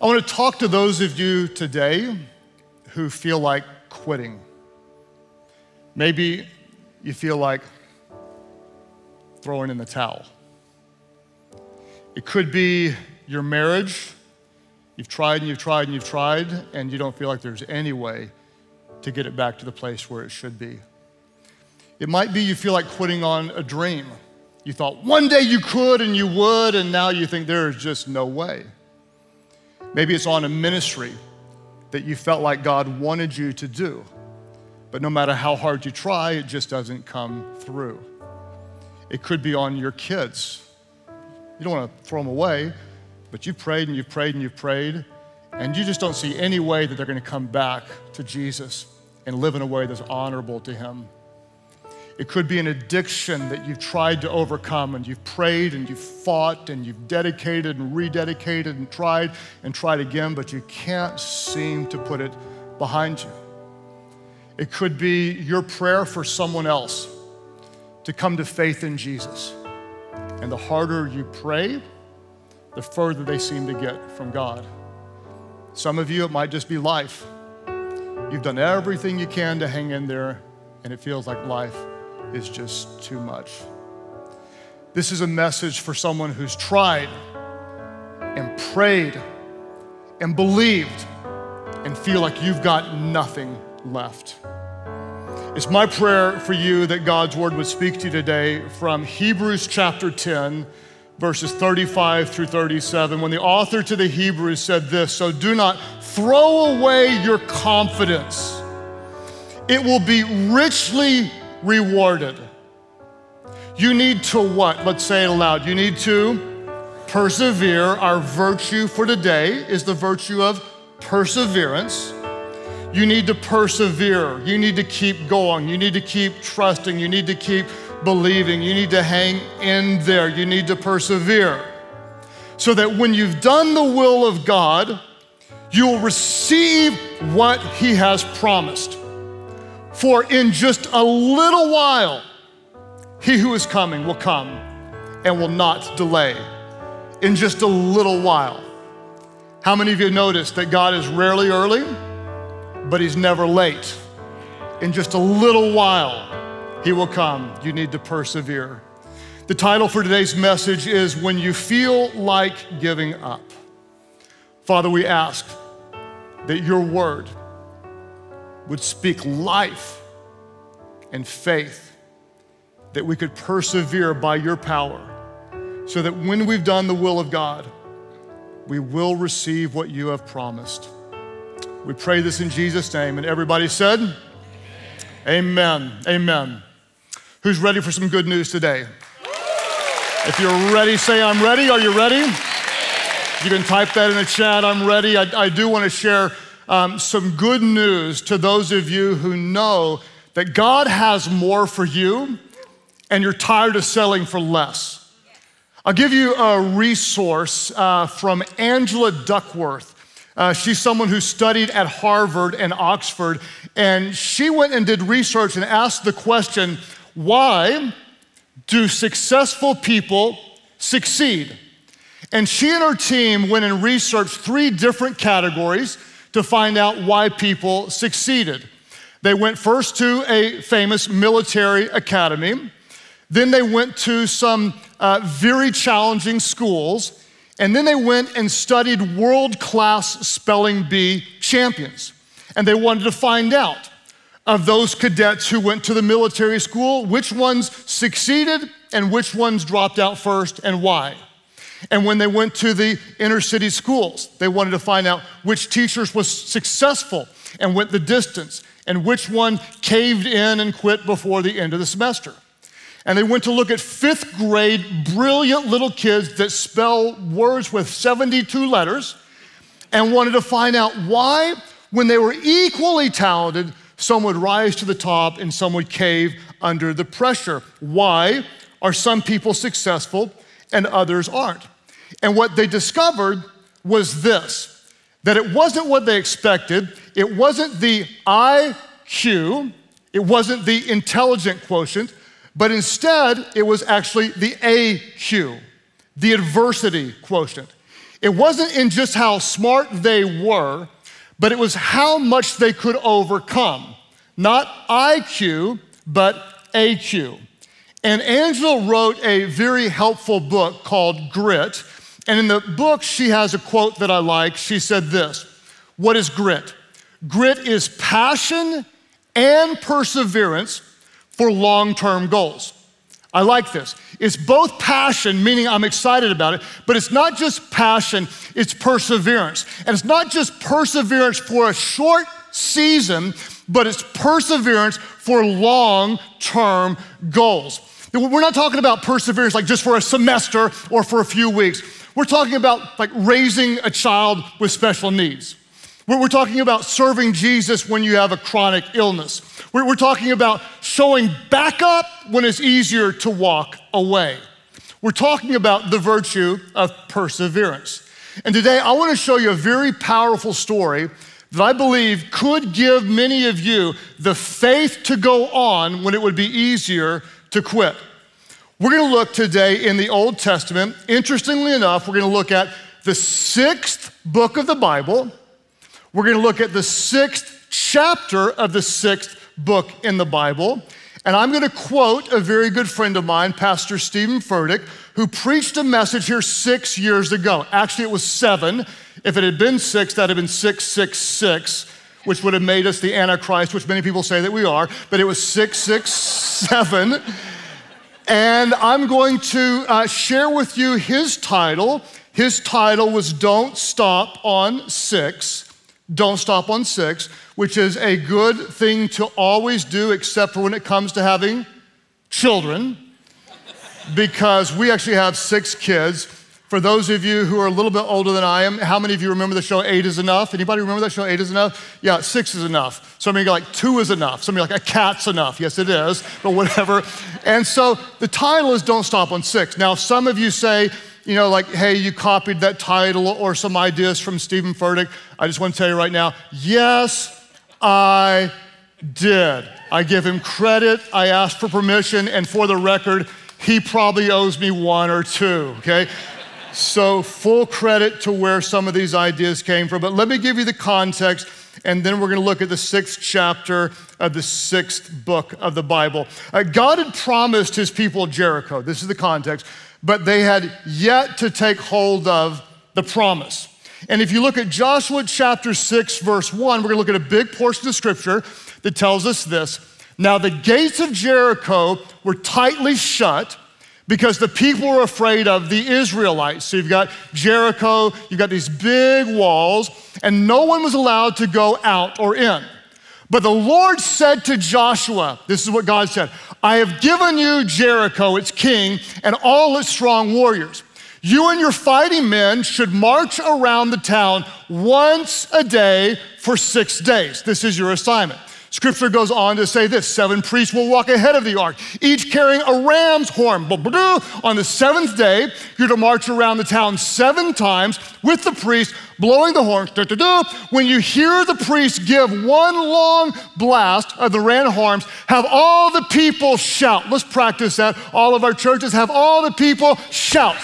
I want to talk to those of you today who feel like quitting. Maybe you feel like throwing in the towel. It could be your marriage. You've tried and you've tried and you've tried, and you don't feel like there's any way to get it back to the place where it should be. It might be you feel like quitting on a dream. You thought one day you could and you would, and now you think there is just no way. Maybe it's on a ministry that you felt like God wanted you to do, but no matter how hard you try, it just doesn't come through. It could be on your kids. You don't want to throw them away, but you've prayed and you've prayed and you've prayed, and you just don't see any way that they're going to come back to Jesus and live in a way that's honorable to Him. It could be an addiction that you've tried to overcome and you've prayed and you've fought and you've dedicated and rededicated and tried and tried again, but you can't seem to put it behind you. It could be your prayer for someone else to come to faith in Jesus. And the harder you pray, the further they seem to get from God. Some of you, it might just be life. You've done everything you can to hang in there, and it feels like life is just too much. This is a message for someone who's tried and prayed and believed and feel like you've got nothing left. It's my prayer for you that God's word would speak to you today from Hebrews chapter 10, verses 35 through 37, when the author to the Hebrews said this So do not throw away your confidence, it will be richly rewarded. You need to what? Let's say it aloud. You need to persevere. Our virtue for today is the virtue of perseverance. You need to persevere. You need to keep going. You need to keep trusting. You need to keep believing. You need to hang in there. You need to persevere. So that when you've done the will of God, you'll receive what He has promised. For in just a little while, he who is coming will come and will not delay. In just a little while. How many of you noticed that God is rarely early, but he's never late? In just a little while, he will come. You need to persevere. The title for today's message is When You Feel Like Giving Up. Father, we ask that your word would speak life and faith, that we could persevere by your power, so that when we've done the will of God, we will receive what you have promised. We pray this in Jesus' name. And everybody said, Amen. Amen. Amen. Who's ready for some good news today? If you're ready, say, I'm ready. Are you ready? You can type that in the chat. I'm ready. I, I do want to share um, some good news to those of you who know that God has more for you and you're tired of selling for less. I'll give you a resource uh, from Angela Duckworth. Uh, she's someone who studied at Harvard and Oxford, and she went and did research and asked the question why do successful people succeed? And she and her team went and researched three different categories to find out why people succeeded. They went first to a famous military academy, then they went to some uh, very challenging schools, and then they went and studied world class spelling bee champions. And they wanted to find out of those cadets who went to the military school which ones succeeded and which ones dropped out first and why. And when they went to the inner city schools, they wanted to find out which teachers was successful and went the distance and which one caved in and quit before the end of the semester. And they went to look at fifth grade brilliant little kids that spell words with 72 letters and wanted to find out why, when they were equally talented, some would rise to the top and some would cave under the pressure. Why are some people successful and others aren't. And what they discovered was this that it wasn't what they expected, it wasn't the IQ, it wasn't the intelligent quotient, but instead it was actually the AQ, the adversity quotient. It wasn't in just how smart they were, but it was how much they could overcome. Not IQ, but AQ. And Angela wrote a very helpful book called Grit. And in the book, she has a quote that I like. She said this What is grit? Grit is passion and perseverance for long term goals. I like this. It's both passion, meaning I'm excited about it, but it's not just passion, it's perseverance. And it's not just perseverance for a short season, but it's perseverance for long term goals. We're not talking about perseverance like just for a semester or for a few weeks. We're talking about like raising a child with special needs. We're, talking about serving Jesus when you have a chronic illness. We're, we're talking about showing back up when it's easier to walk away. We're talking about the virtue of perseverance. And today I want to show you a very powerful story that I believe could give many of you the faith to go on when it would be easier to quit. We're going to look today in the Old Testament. Interestingly enough, we're going to look at the sixth book of the Bible. We're going to look at the sixth chapter of the sixth book in the Bible. And I'm going to quote a very good friend of mine, Pastor Steven Furtick, who preached a message here six years ago. Actually, it was seven. If it had been six, that'd have been 666, which would have made us the Antichrist, which many people say that we are. But it was 667. and I'm going to uh, share with you his title. His title was Don't Stop on Six. Don't stop on six, which is a good thing to always do, except for when it comes to having children, because we actually have six kids. For those of you who are a little bit older than I am, how many of you remember the show Eight is Enough? Anybody remember that show Eight is Enough? Yeah, six is enough. Some of you are like, two is enough. Some of you are like, a cat's enough. Yes, it is, but whatever. And so the title is Don't Stop on Six. Now, some of you say, you know, like, hey, you copied that title or some ideas from Steven Furtick. I just want to tell you right now, yes, I did. I give him credit. I asked for permission, and for the record, he probably owes me one or two, okay? So, full credit to where some of these ideas came from. But let me give you the context, and then we're going to look at the sixth chapter of the sixth book of the Bible. Uh, God had promised his people Jericho. This is the context but they had yet to take hold of the promise. And if you look at Joshua chapter 6, verse 1, we're gonna look at a big portion of scripture that tells us this. Now, the gates of Jericho were tightly shut because the people were afraid of the Israelites. So you've got Jericho, you've got these big walls, and no one was allowed to go out or in. But the Lord said to Joshua, This is what God said I have given you Jericho, its king, and all its strong warriors. You and your fighting men should march around the town once a day for six days. This is your assignment. Scripture goes on to say this seven priests will walk ahead of the ark, each carrying a ram's horn. On the seventh day, you're to march around the town seven times with the priest blowing the horn. When you hear the priest give one long blast of the ram horns, have all the people shout. Let's practice that. All of our churches have all the people shout.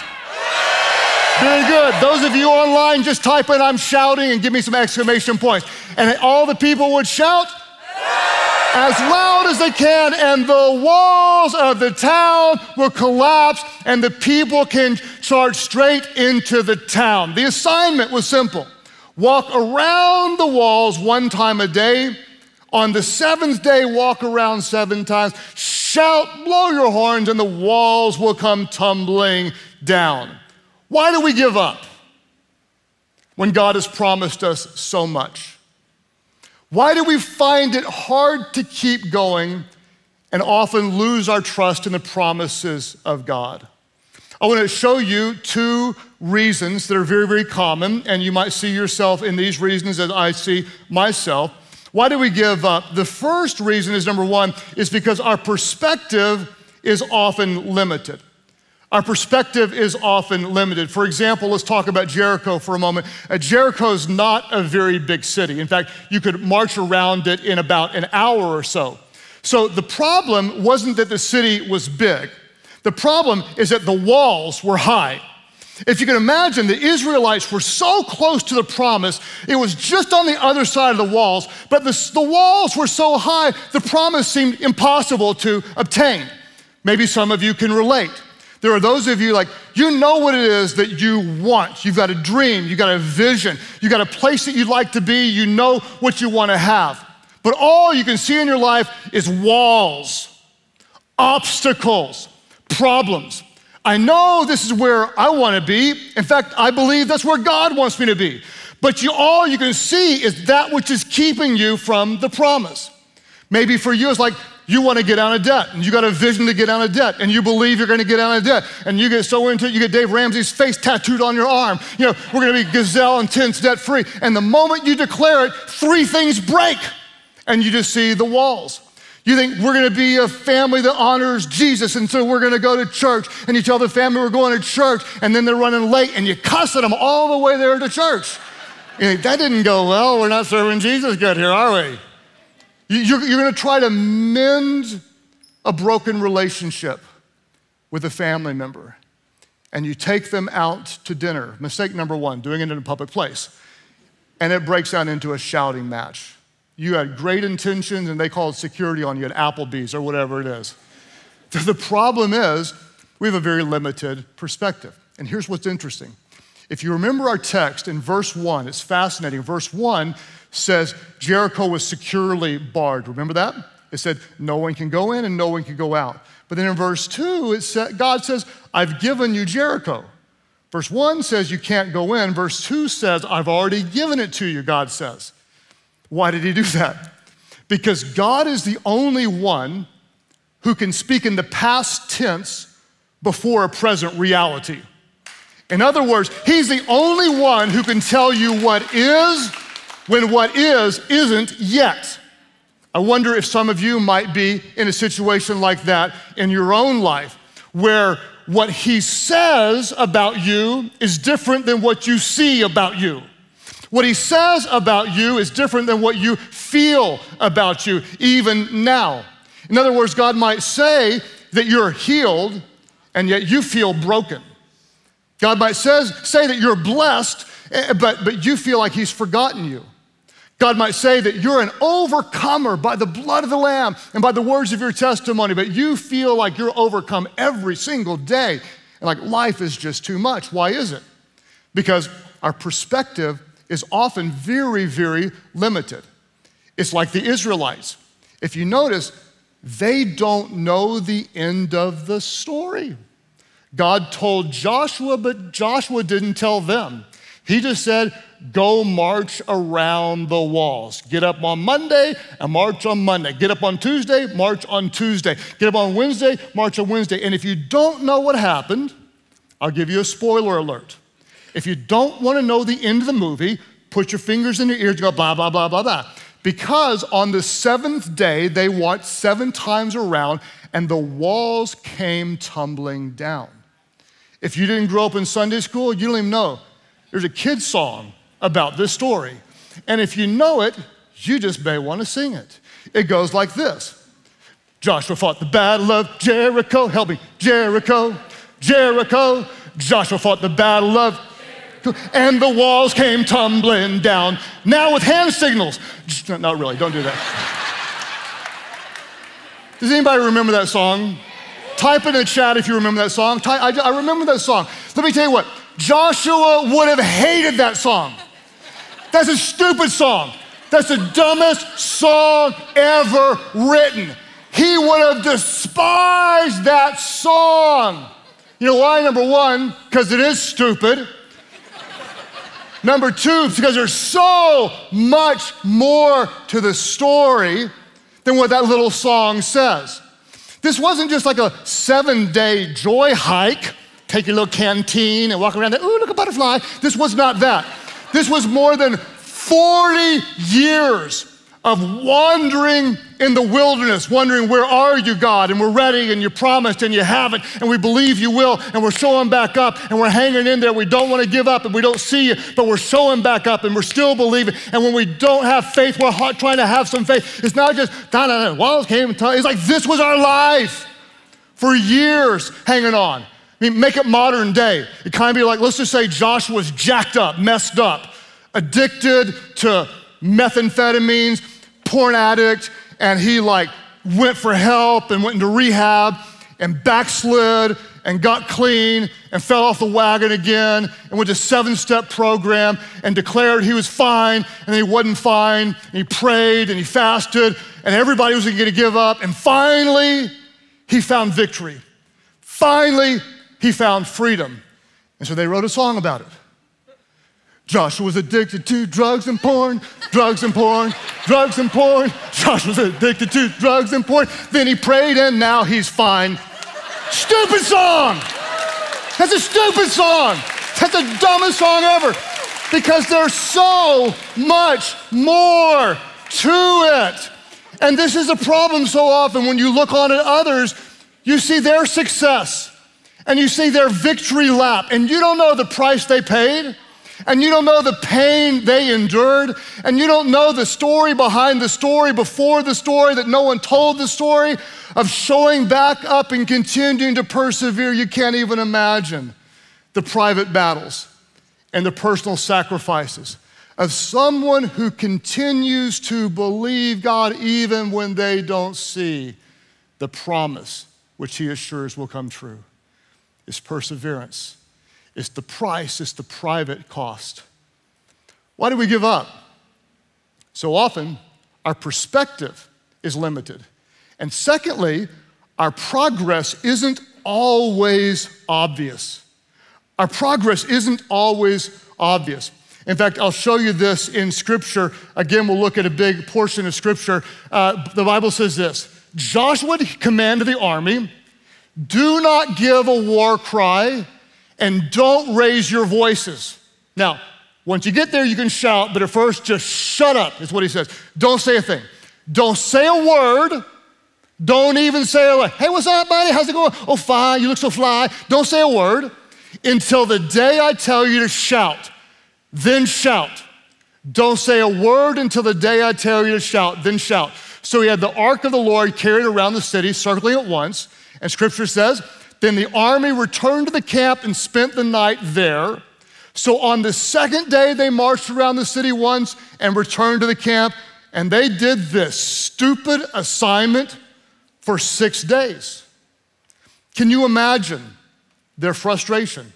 Very good. Those of you online, just type in I'm shouting and give me some exclamation points. And all the people would shout as loud as they can, and the walls of the town will collapse, and the people can charge straight into the town. The assignment was simple walk around the walls one time a day. On the seventh day, walk around seven times, shout, blow your horns, and the walls will come tumbling down. Why do we give up when God has promised us so much? Why do we find it hard to keep going and often lose our trust in the promises of God? I want to show you two reasons that are very, very common, and you might see yourself in these reasons as I see myself. Why do we give up? The first reason is number one, is because our perspective is often limited. Our perspective is often limited. For example, let's talk about Jericho for a moment. Uh, Jericho is not a very big city. In fact, you could march around it in about an hour or so. So the problem wasn't that the city was big, the problem is that the walls were high. If you can imagine, the Israelites were so close to the promise, it was just on the other side of the walls, but the, the walls were so high, the promise seemed impossible to obtain. Maybe some of you can relate. There are those of you like, you know what it is that you want. You've got a dream, you've got a vision, you've got a place that you'd like to be, you know what you want to have. But all you can see in your life is walls, obstacles, problems. I know this is where I want to be. In fact, I believe that's where God wants me to be. But you, all you can see is that which is keeping you from the promise. Maybe for you, it's like you want to get out of debt, and you got a vision to get out of debt, and you believe you're going to get out of debt, and you get so into it, you get Dave Ramsey's face tattooed on your arm. You know, we're going to be gazelle intense debt free. And the moment you declare it, three things break, and you just see the walls. You think we're gonna be a family that honors Jesus, and so we're gonna go to church. And you tell the family we're going to church, and then they're running late, and you cuss at them all the way there to church. You think, that didn't go well. We're not serving Jesus good here, are we? You're, you're gonna try to mend a broken relationship with a family member, and you take them out to dinner. Mistake number one, doing it in a public place. And it breaks out into a shouting match. You had great intentions and they called security on you at Applebee's or whatever it is. The problem is, we have a very limited perspective. And here's what's interesting. If you remember our text in verse 1, it's fascinating. Verse 1 says Jericho was securely barred. Remember that? It said no one can go in and no one can go out. But then in verse 2, it said, God says, I've given you Jericho. Verse 1 says you can't go in. Verse 2 says, I've already given it to you, God says. Why did he do that? Because God is the only one who can speak in the past tense before a present reality. In other words, he's the only one who can tell you what is when what is isn't yet. I wonder if some of you might be in a situation like that in your own life, where what he says about you is different than what you see about you. What he says about you is different than what you feel about you, even now. In other words, God might say that you're healed, and yet you feel broken. God might says, say that you're blessed, eh, but, but you feel like He's forgotten you. God might say that you're an overcomer by the blood of the Lamb and by the words of your testimony, but you feel like you're overcome every single day and like life is just too much. Why is it? Because our perspective is often very, very limited. It's like the Israelites. If you notice, they don't know the end of the story. God told Joshua, but Joshua didn't tell them. He just said, Go march around the walls. Get up on Monday and march on Monday. Get up on Tuesday, march on Tuesday. Get up on Wednesday, march on Wednesday. And if you don't know what happened, I'll give you a spoiler alert. If you don't want to know the end of the movie, put your fingers in your ears and go blah, blah, blah, blah, blah. Because on the seventh day, they walked seven times around and the walls came tumbling down. If you didn't grow up in Sunday school, you don't even know. There's a kid's song about this story. And if you know it, you just may want to sing it. It goes like this Joshua fought the battle of Jericho. Help me. Jericho, Jericho. Joshua fought the battle of and the walls came tumbling down. Now with hand signals. Not really, don't do that. Does anybody remember that song? Type in the chat if you remember that song. I, I remember that song. Let me tell you what, Joshua would have hated that song. That's a stupid song. That's the dumbest song ever written. He would have despised that song. You know why? Number one, because it is stupid. Number two, because there's so much more to the story than what that little song says. This wasn't just like a seven day joy hike, take your little canteen and walk around there, ooh, look, a butterfly. This was not that. This was more than 40 years of wandering in the wilderness, wondering, Where are you, God? And we're ready, and you promised, and you haven't, and we believe you will, and we're showing back up, and we're hanging in there. We don't want to give up, and we don't see you, but we're showing back up, and we're still believing. And when we don't have faith, we're trying to have some faith. It's not just, da da da, walls came and It's like this was our life for years hanging on. I mean, make it modern day. It kind of be like, let's just say Josh was jacked up, messed up, addicted to methamphetamines, porn addict, and he like went for help and went into rehab and backslid and got clean and fell off the wagon again and went to seven step program and declared he was fine and he wasn't fine and he prayed and he fasted and everybody was going to give up and finally he found victory. Finally he found freedom. And so they wrote a song about it Joshua was addicted to drugs and porn, drugs and porn, drugs and porn. Joshua was addicted to drugs and porn. Then he prayed and now he's fine. Stupid song. That's a stupid song. That's the dumbest song ever because there's so much more to it. And this is a problem so often when you look on at others, you see their success and you see their victory lap, and you don't know the price they paid and you don't know the pain they endured, and you don't know the story behind the story before the story that no one told the story of showing back up and continuing to persevere, you can't even imagine the private battles and the personal sacrifices of someone who continues to believe God even when they don't see the promise which He assures will come true. Is perseverance. It's the price, it's the private cost. Why do we give up? So often, our perspective is limited. And secondly, our progress isn't always obvious. Our progress isn't always obvious. In fact, I'll show you this in Scripture. Again, we'll look at a big portion of Scripture. Uh, the Bible says this Joshua commanded the army, do not give a war cry and don't raise your voices. Now, once you get there, you can shout, but at first, just shut up, is what he says. Don't say a thing. Don't say a word. Don't even say word. Hey, what's up, buddy? How's it going? Oh, fine. You look so fly. Don't say a word until the day I tell you to shout. Then shout. Don't say a word until the day I tell you to shout. Then shout. So he had the ark of the Lord carried around the city, circling it once. And scripture says, then the army returned to the camp and spent the night there. So on the second day, they marched around the city once and returned to the camp. And they did this stupid assignment for six days. Can you imagine their frustration?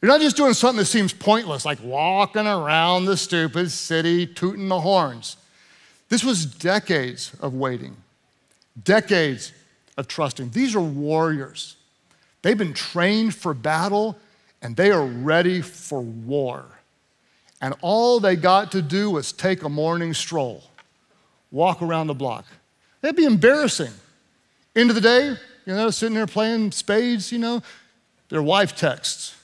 You're not just doing something that seems pointless, like walking around the stupid city, tooting the horns. This was decades of waiting, decades of trusting. These are warriors. They've been trained for battle and they are ready for war. And all they got to do was take a morning stroll, walk around the block. That'd be embarrassing. End of the day, you know, sitting there playing spades, you know, their wife texts.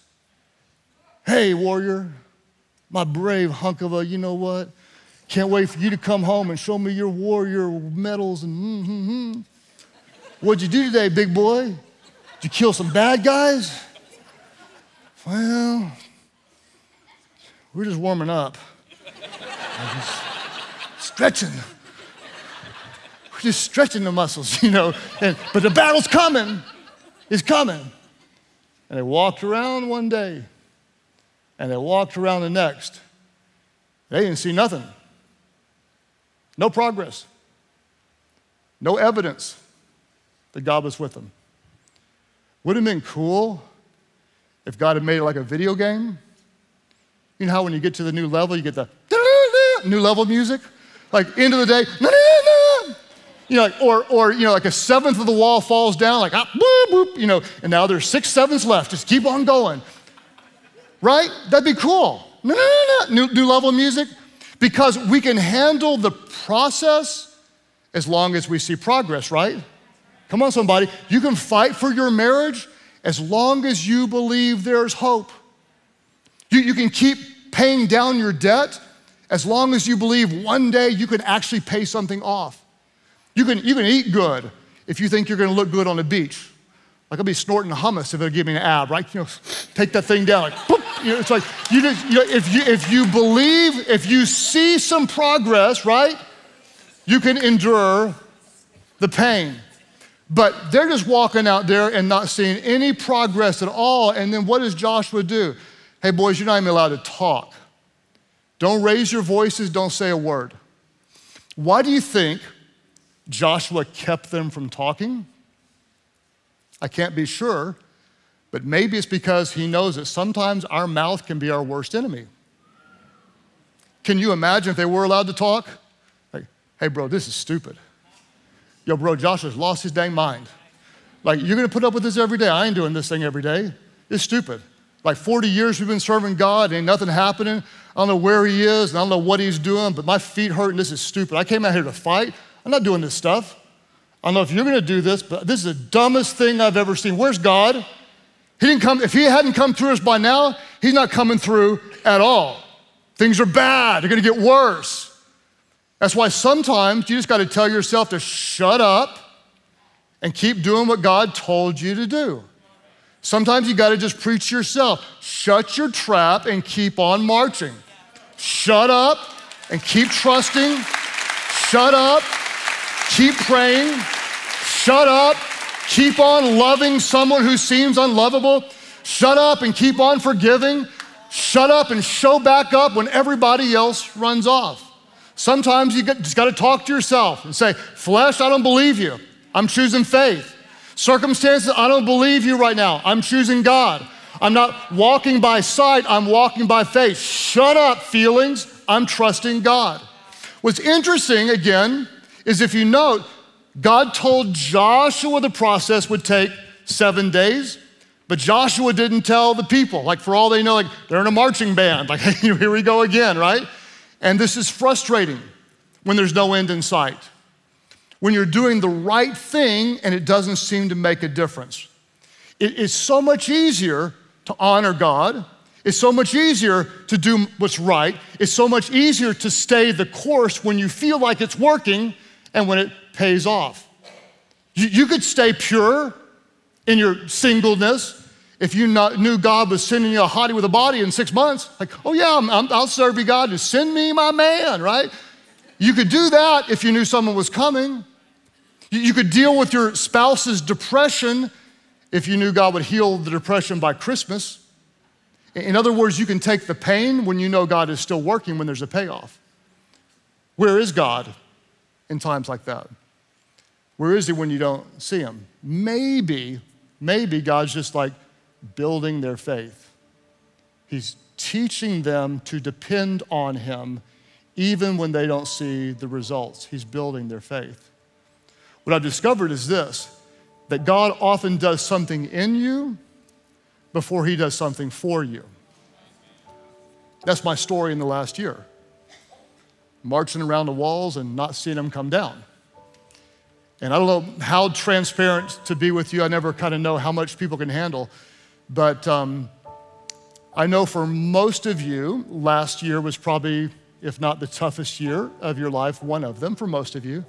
Hey, warrior, my brave hunk of a, you know what? Can't wait for you to come home and show me your warrior medals and mm-hmm. What'd you do today, big boy? Did you kill some bad guys? Well, we're just warming up. Just stretching. We're just stretching the muscles, you know. And, but the battle's coming. It's coming. And they walked around one day, and they walked around the next. They didn't see nothing. No progress. No evidence that God was with them. Wouldn't it have been cool if God had made it like a video game? You know how when you get to the new level, you get the new level music? Like, end of the day, you know, like, or, or, you know, like a seventh of the wall falls down, like, ah, boop, boop, you know, and now there's six sevenths left. Just keep on going. Right? That'd be cool. New, new level music. Because we can handle the process as long as we see progress, right? Come on, somebody. You can fight for your marriage as long as you believe there's hope. You, you can keep paying down your debt as long as you believe one day you can actually pay something off. You can, you can eat good if you think you're gonna look good on the beach. Like I'll be snorting hummus if it'll give me an ab, right? You know, take that thing down, like, boop. You know, it's like, you just, you know, if, you, if you believe, if you see some progress, right, you can endure the pain. But they're just walking out there and not seeing any progress at all. And then what does Joshua do? Hey, boys, you're not even allowed to talk. Don't raise your voices, don't say a word. Why do you think Joshua kept them from talking? I can't be sure, but maybe it's because he knows that sometimes our mouth can be our worst enemy. Can you imagine if they were allowed to talk? Like, hey, bro, this is stupid. Yo, bro, Joshua's lost his dang mind. Like, you're gonna put up with this every day. I ain't doing this thing every day. It's stupid. Like 40 years we've been serving God, ain't nothing happening. I don't know where he is, and I don't know what he's doing, but my feet hurt, and this is stupid. I came out here to fight. I'm not doing this stuff. I don't know if you're gonna do this, but this is the dumbest thing I've ever seen. Where's God? He didn't come, if he hadn't come through us by now, he's not coming through at all. Things are bad, they're gonna get worse. That's why sometimes you just gotta tell yourself to shut up and keep doing what God told you to do. Sometimes you got to just preach yourself. Shut your trap and keep on marching. Shut up and keep trusting. Shut up. Keep praying. Shut up. Keep on loving someone who seems unlovable. Shut up and keep on forgiving. Shut up and show back up when everybody else runs off. Sometimes you just got to talk to yourself and say, Flesh, I don't believe you. I'm choosing faith. Circumstances, I don't believe you right now. I'm choosing God. I'm not walking by sight, I'm walking by faith. Shut up, feelings. I'm trusting God. What's interesting, again, is if you note, God told Joshua the process would take seven days, but Joshua didn't tell the people. Like, for all they know, like, they're in a marching band. Like, here we go again, right? And this is frustrating when there's no end in sight when you're doing the right thing and it doesn't seem to make a difference. It is so much easier to honor God. It's so much easier to do what's right. It's so much easier to stay the course when you feel like it's working and when it pays off. You, you could stay pure in your singleness if you knew God was sending you a hottie with a body in six months. Like, oh yeah, i will serve you, God. Just send me my man, right? You could do that if you knew someone was coming. You could deal with your spouse's depression if you knew God would heal the depression by Christmas. In other words, you can take the pain when you know God is still working when there's a payoff. Where is God in times like that? Where is He when you don't see Him? Maybe, maybe God's just like building their faith. He's teaching them to depend on Him even when they don't see the results. He's building their faith. What I've discovered is this that God often does something in you before he does something for you. That's my story in the last year. Marching around the walls and not seeing them come down. And I don't know how transparent to be with you. I never kind of know how much people can handle. But um, I know for most of you, last year was probably, if not the toughest year of your life, one of them for most of you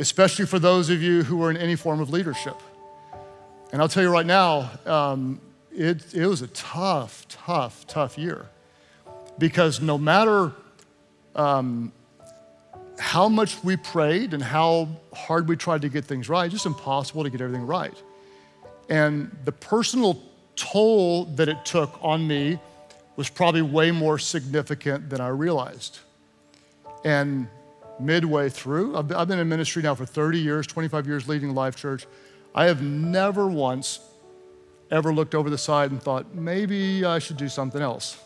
especially for those of you who were in any form of leadership. And I'll tell you right now, um, it, it was a tough, tough, tough year. Because no matter um, how much we prayed and how hard we tried to get things right, it's just impossible to get everything right. And the personal toll that it took on me was probably way more significant than I realized. And midway through. I've been in ministry now for 30 years, 25 years leading Life Church. I have never once ever looked over the side and thought, maybe I should do something else.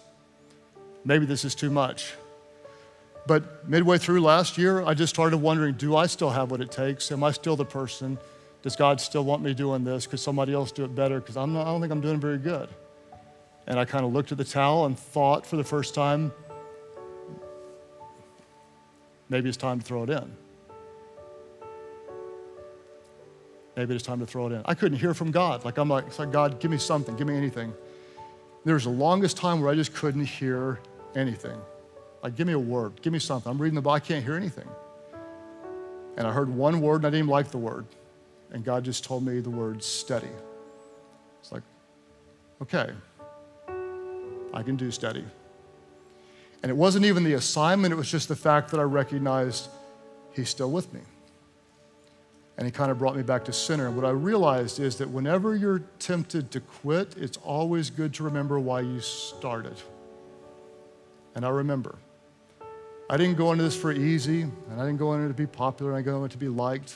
Maybe this is too much. But midway through last year, I just started wondering do I still have what it takes? Am I still the person? Does God still want me doing this? Could somebody else do it better? Because I don't think I'm doing very good. And I kind of looked at the towel and thought for the first time, Maybe it's time to throw it in. Maybe it's time to throw it in. I couldn't hear from God. Like I'm like, like God, give me something, give me anything. There was the longest time where I just couldn't hear anything. Like, give me a word, give me something. I'm reading the Bible, I can't hear anything. And I heard one word and I didn't even like the word. And God just told me the word steady. It's like, okay, I can do steady. And it wasn't even the assignment, it was just the fact that I recognized He's still with me. and he kind of brought me back to center. And what I realized is that whenever you're tempted to quit, it's always good to remember why you started. And I remember. I didn't go into this for easy, and I didn't go into it to be popular, and I didn't go into it to be liked.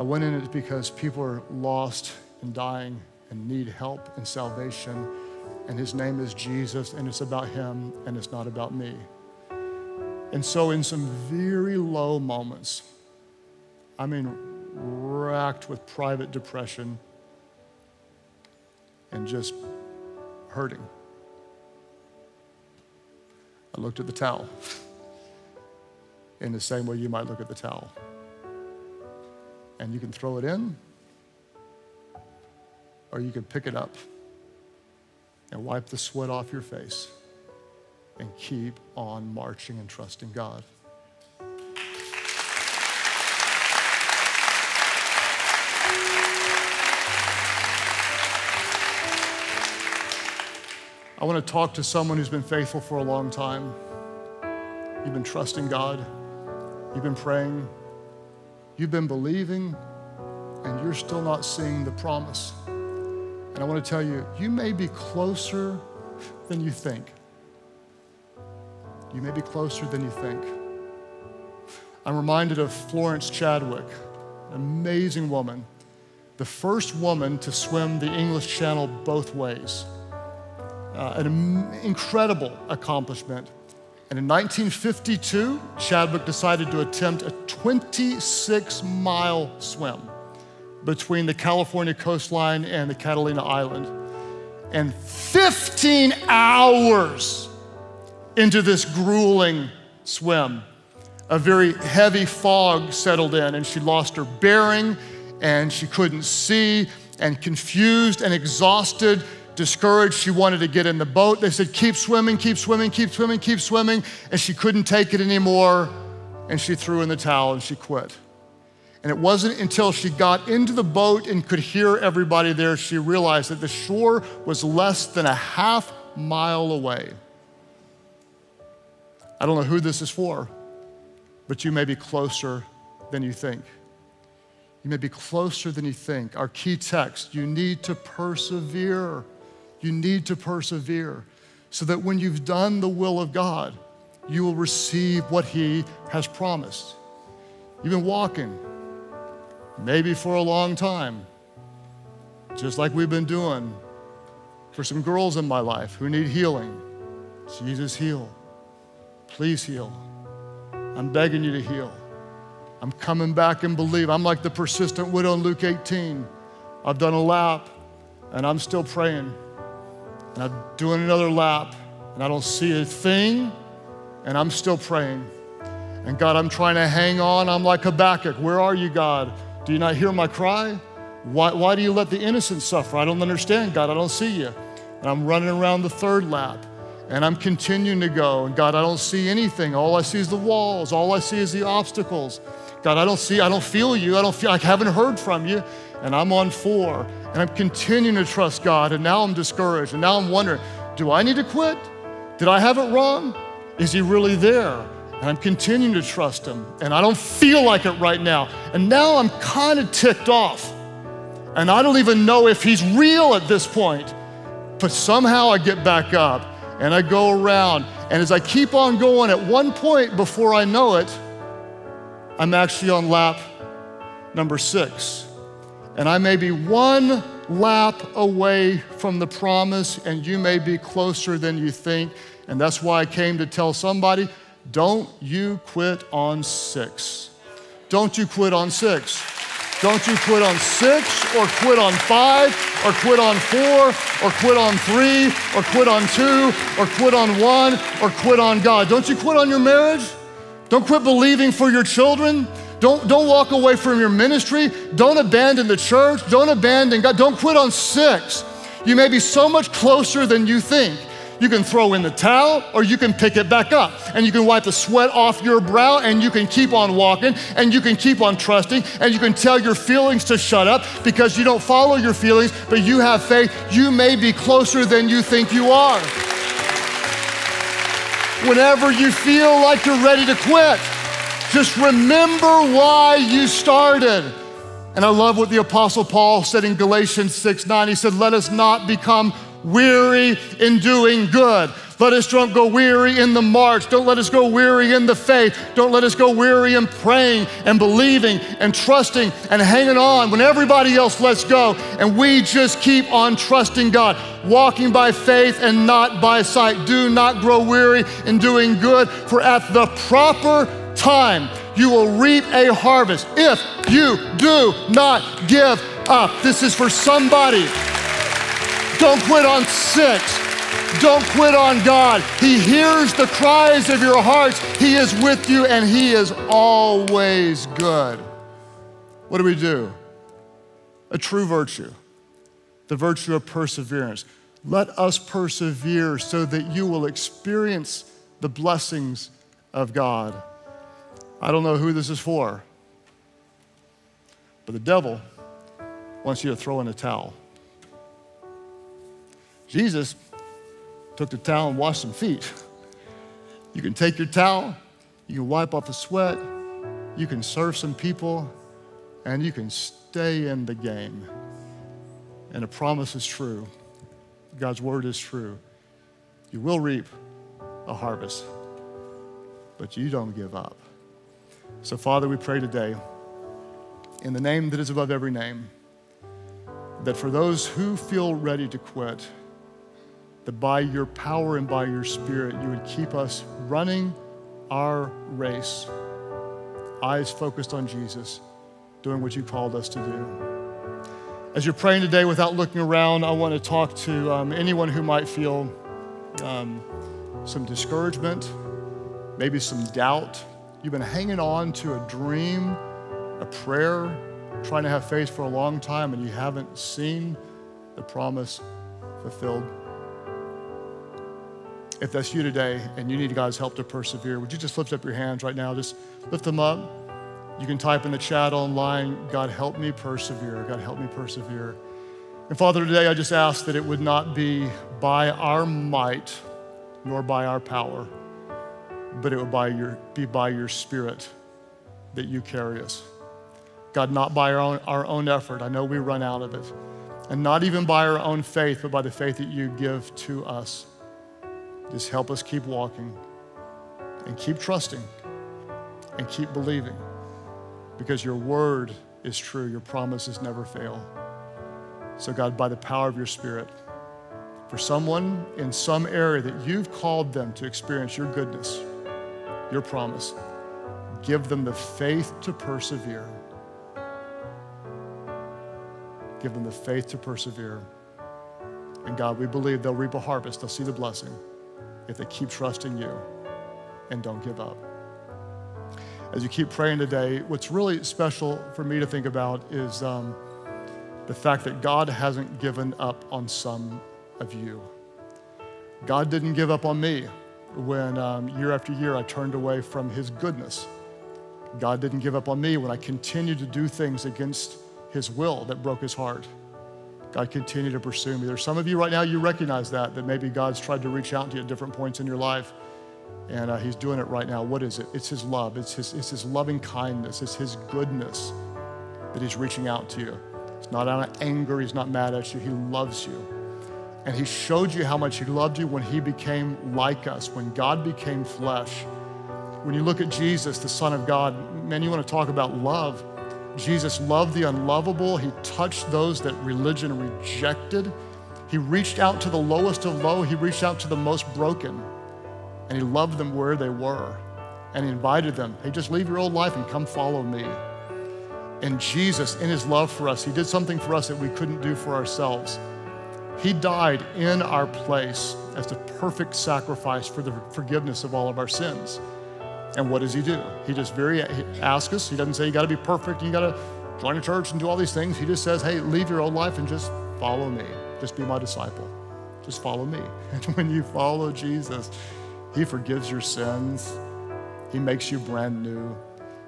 I went in it because people are lost and dying and need help and salvation, and his name is Jesus, and it's about him, and it's not about me. And so, in some very low moments, I mean, racked with private depression and just hurting. I looked at the towel in the same way you might look at the towel. And you can throw it in, or you can pick it up and wipe the sweat off your face and keep on marching and trusting God. I want to talk to someone who's been faithful for a long time. You've been trusting God, you've been praying, you've been believing, and you're still not seeing the promise. And I want to tell you, you may be closer than you think. You may be closer than you think. I'm reminded of Florence Chadwick, an amazing woman, the first woman to swim the English Channel both ways uh, an incredible accomplishment. And in 1952, Chadwick decided to attempt a 26 mile swim between the California coastline and the Catalina Island. And 15 hours into this grueling swim, a very heavy fog settled in, and she lost her bearing, and she couldn't see, and confused and exhausted, discouraged. She wanted to get in the boat. They said, Keep swimming, keep swimming, keep swimming, keep swimming. And she couldn't take it anymore. And she threw in the towel and she quit. And it wasn't until she got into the boat and could hear everybody there, she realized that the shore was less than a half mile away. I don't know who this is for, but you may be closer than you think. You may be closer than you think. Our key text you need to persevere. You need to persevere so that when you've done the will of God, you will receive what He has promised. You've been walking, maybe for a long time, just like we've been doing for some girls in my life who need healing. Jesus, heal. Please heal. I'm begging you to heal. I'm coming back and believe. I'm like the persistent widow in Luke 18. I've done a lap and I'm still praying and I'm doing another lap, and I don't see a thing, and I'm still praying. And God, I'm trying to hang on. I'm like Habakkuk. Where are you, God? Do you not hear my cry? Why, why do you let the innocent suffer? I don't understand, God. I don't see you. And I'm running around the third lap, and I'm continuing to go. And God, I don't see anything. All I see is the walls. All I see is the obstacles. God, I don't see, I don't feel you. I don't feel, I haven't heard from you. And I'm on four. And I'm continuing to trust God, and now I'm discouraged, and now I'm wondering do I need to quit? Did I have it wrong? Is He really there? And I'm continuing to trust Him, and I don't feel like it right now. And now I'm kind of ticked off, and I don't even know if He's real at this point. But somehow I get back up and I go around, and as I keep on going, at one point before I know it, I'm actually on lap number six and I may be one lap away from the promise, and you may be closer than you think. And that's why I came to tell somebody don't you quit on six. Don't you quit on six. Don't you quit on six, or quit on five, or quit on four, or quit on three, or quit on two, or quit on one, or quit on God. Don't you quit on your marriage. Don't quit believing for your children. Don't, don't walk away from your ministry. Don't abandon the church. Don't abandon God. Don't quit on six. You may be so much closer than you think. You can throw in the towel or you can pick it back up and you can wipe the sweat off your brow and you can keep on walking and you can keep on trusting and you can tell your feelings to shut up because you don't follow your feelings, but you have faith. You may be closer than you think you are. Whenever you feel like you're ready to quit, Just remember why you started. And I love what the Apostle Paul said in Galatians 6 9. He said, Let us not become weary in doing good. Let us don't go weary in the march. Don't let us go weary in the faith. Don't let us go weary in praying and believing and trusting and hanging on when everybody else lets go. And we just keep on trusting God, walking by faith and not by sight. Do not grow weary in doing good, for at the proper time you will reap a harvest if you do not give up. This is for somebody. Don't quit on six. Don't quit on God. He hears the cries of your hearts. He is with you and He is always good. What do we do? A true virtue, the virtue of perseverance. Let us persevere so that you will experience the blessings of God. I don't know who this is for, but the devil wants you to throw in a towel. Jesus took the towel and washed some feet. You can take your towel, you can wipe off the sweat, you can serve some people, and you can stay in the game. And the promise is true. God's word is true. You will reap a harvest, but you don't give up. So, Father, we pray today in the name that is above every name that for those who feel ready to quit, that by your power and by your spirit, you would keep us running our race, eyes focused on Jesus, doing what you called us to do. As you're praying today without looking around, I want to talk to um, anyone who might feel um, some discouragement, maybe some doubt. You've been hanging on to a dream, a prayer, trying to have faith for a long time, and you haven't seen the promise fulfilled. If that's you today and you need God's help to persevere, would you just lift up your hands right now? Just lift them up. You can type in the chat online, God, help me persevere. God, help me persevere. And Father, today I just ask that it would not be by our might nor by our power, but it would by your, be by your Spirit that you carry us. God, not by our own, our own effort. I know we run out of it. And not even by our own faith, but by the faith that you give to us. Just help us keep walking and keep trusting and keep believing because your word is true, your promises never fail. So, God, by the power of your Spirit, for someone in some area that you've called them to experience your goodness, your promise, give them the faith to persevere. Give them the faith to persevere. And God, we believe they'll reap a harvest, they'll see the blessing if they keep trusting you and don't give up. As you keep praying today, what's really special for me to think about is um, the fact that God hasn't given up on some of you. God didn't give up on me when um, year after year I turned away from His goodness. God didn't give up on me when I continued to do things against His will that broke His heart. God, continue to pursue me. There's some of you right now, you recognize that, that maybe God's tried to reach out to you at different points in your life. And uh, He's doing it right now. What is it? It's His love, it's his, it's his loving kindness, it's His goodness that He's reaching out to you. It's not out of anger, He's not mad at you, He loves you. And He showed you how much He loved you when He became like us, when God became flesh. When you look at Jesus, the Son of God, man, you want to talk about love. Jesus loved the unlovable. He touched those that religion rejected. He reached out to the lowest of low. He reached out to the most broken. And he loved them where they were. And he invited them, hey, just leave your old life and come follow me. And Jesus, in his love for us, he did something for us that we couldn't do for ourselves. He died in our place as the perfect sacrifice for the forgiveness of all of our sins. And what does he do? He just very asks us. He doesn't say you got to be perfect. You got to join a church and do all these things. He just says, hey, leave your old life and just follow me. Just be my disciple. Just follow me. And when you follow Jesus, he forgives your sins. He makes you brand new.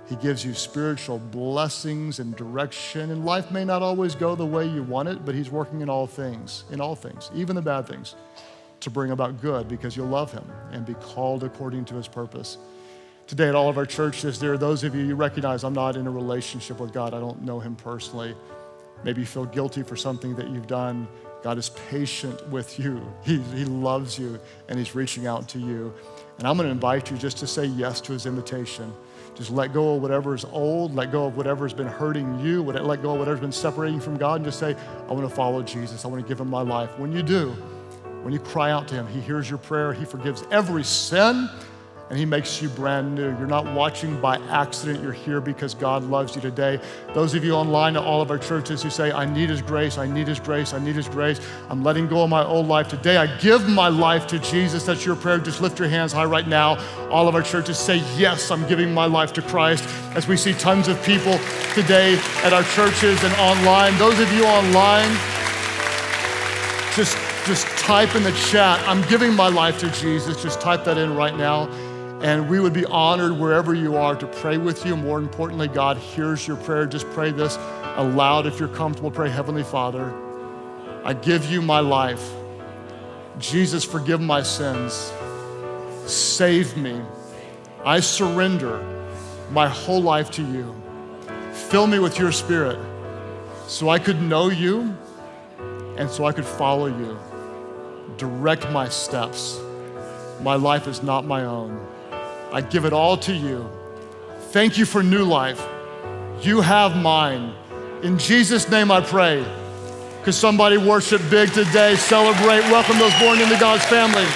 He gives you spiritual blessings and direction. And life may not always go the way you want it, but He's working in all things, in all things, even the bad things, to bring about good because you'll love Him and be called according to His purpose. Today at all of our churches, there are those of you you recognize I'm not in a relationship with God. I don't know Him personally. Maybe you feel guilty for something that you've done. God is patient with you. He, he loves you and He's reaching out to you. And I'm going to invite you just to say yes to His invitation. Just let go of whatever is old, let go of whatever has been hurting you, let go of whatever's been separating you from God, and just say, I want to follow Jesus. I want to give Him my life. When you do, when you cry out to Him, He hears your prayer, He forgives every sin and He makes you brand new. You're not watching by accident, you're here because God loves you today. Those of you online at all of our churches who say, I need His grace, I need His grace, I need His grace, I'm letting go of my old life today. I give my life to Jesus. That's your prayer. Just lift your hands high right now. All of our churches say, Yes, I'm giving my life to Christ. As we see tons of people today at our churches and online. Those of you online, just just type in the chat, I'm giving my life to Jesus. Just type that in right now. And we would be honored wherever you are to pray with you. More importantly, God hears your prayer. Just pray this aloud if you're comfortable. Pray, Heavenly Father, I give you my life. Jesus, forgive my sins. Save me. I surrender my whole life to you. Fill me with your spirit so I could know you and so I could follow you. Direct my steps. My life is not my own. I give it all to you. Thank you for new life. You have mine. In Jesus' name I pray. Because somebody worship big today, celebrate, welcome those born into God's family.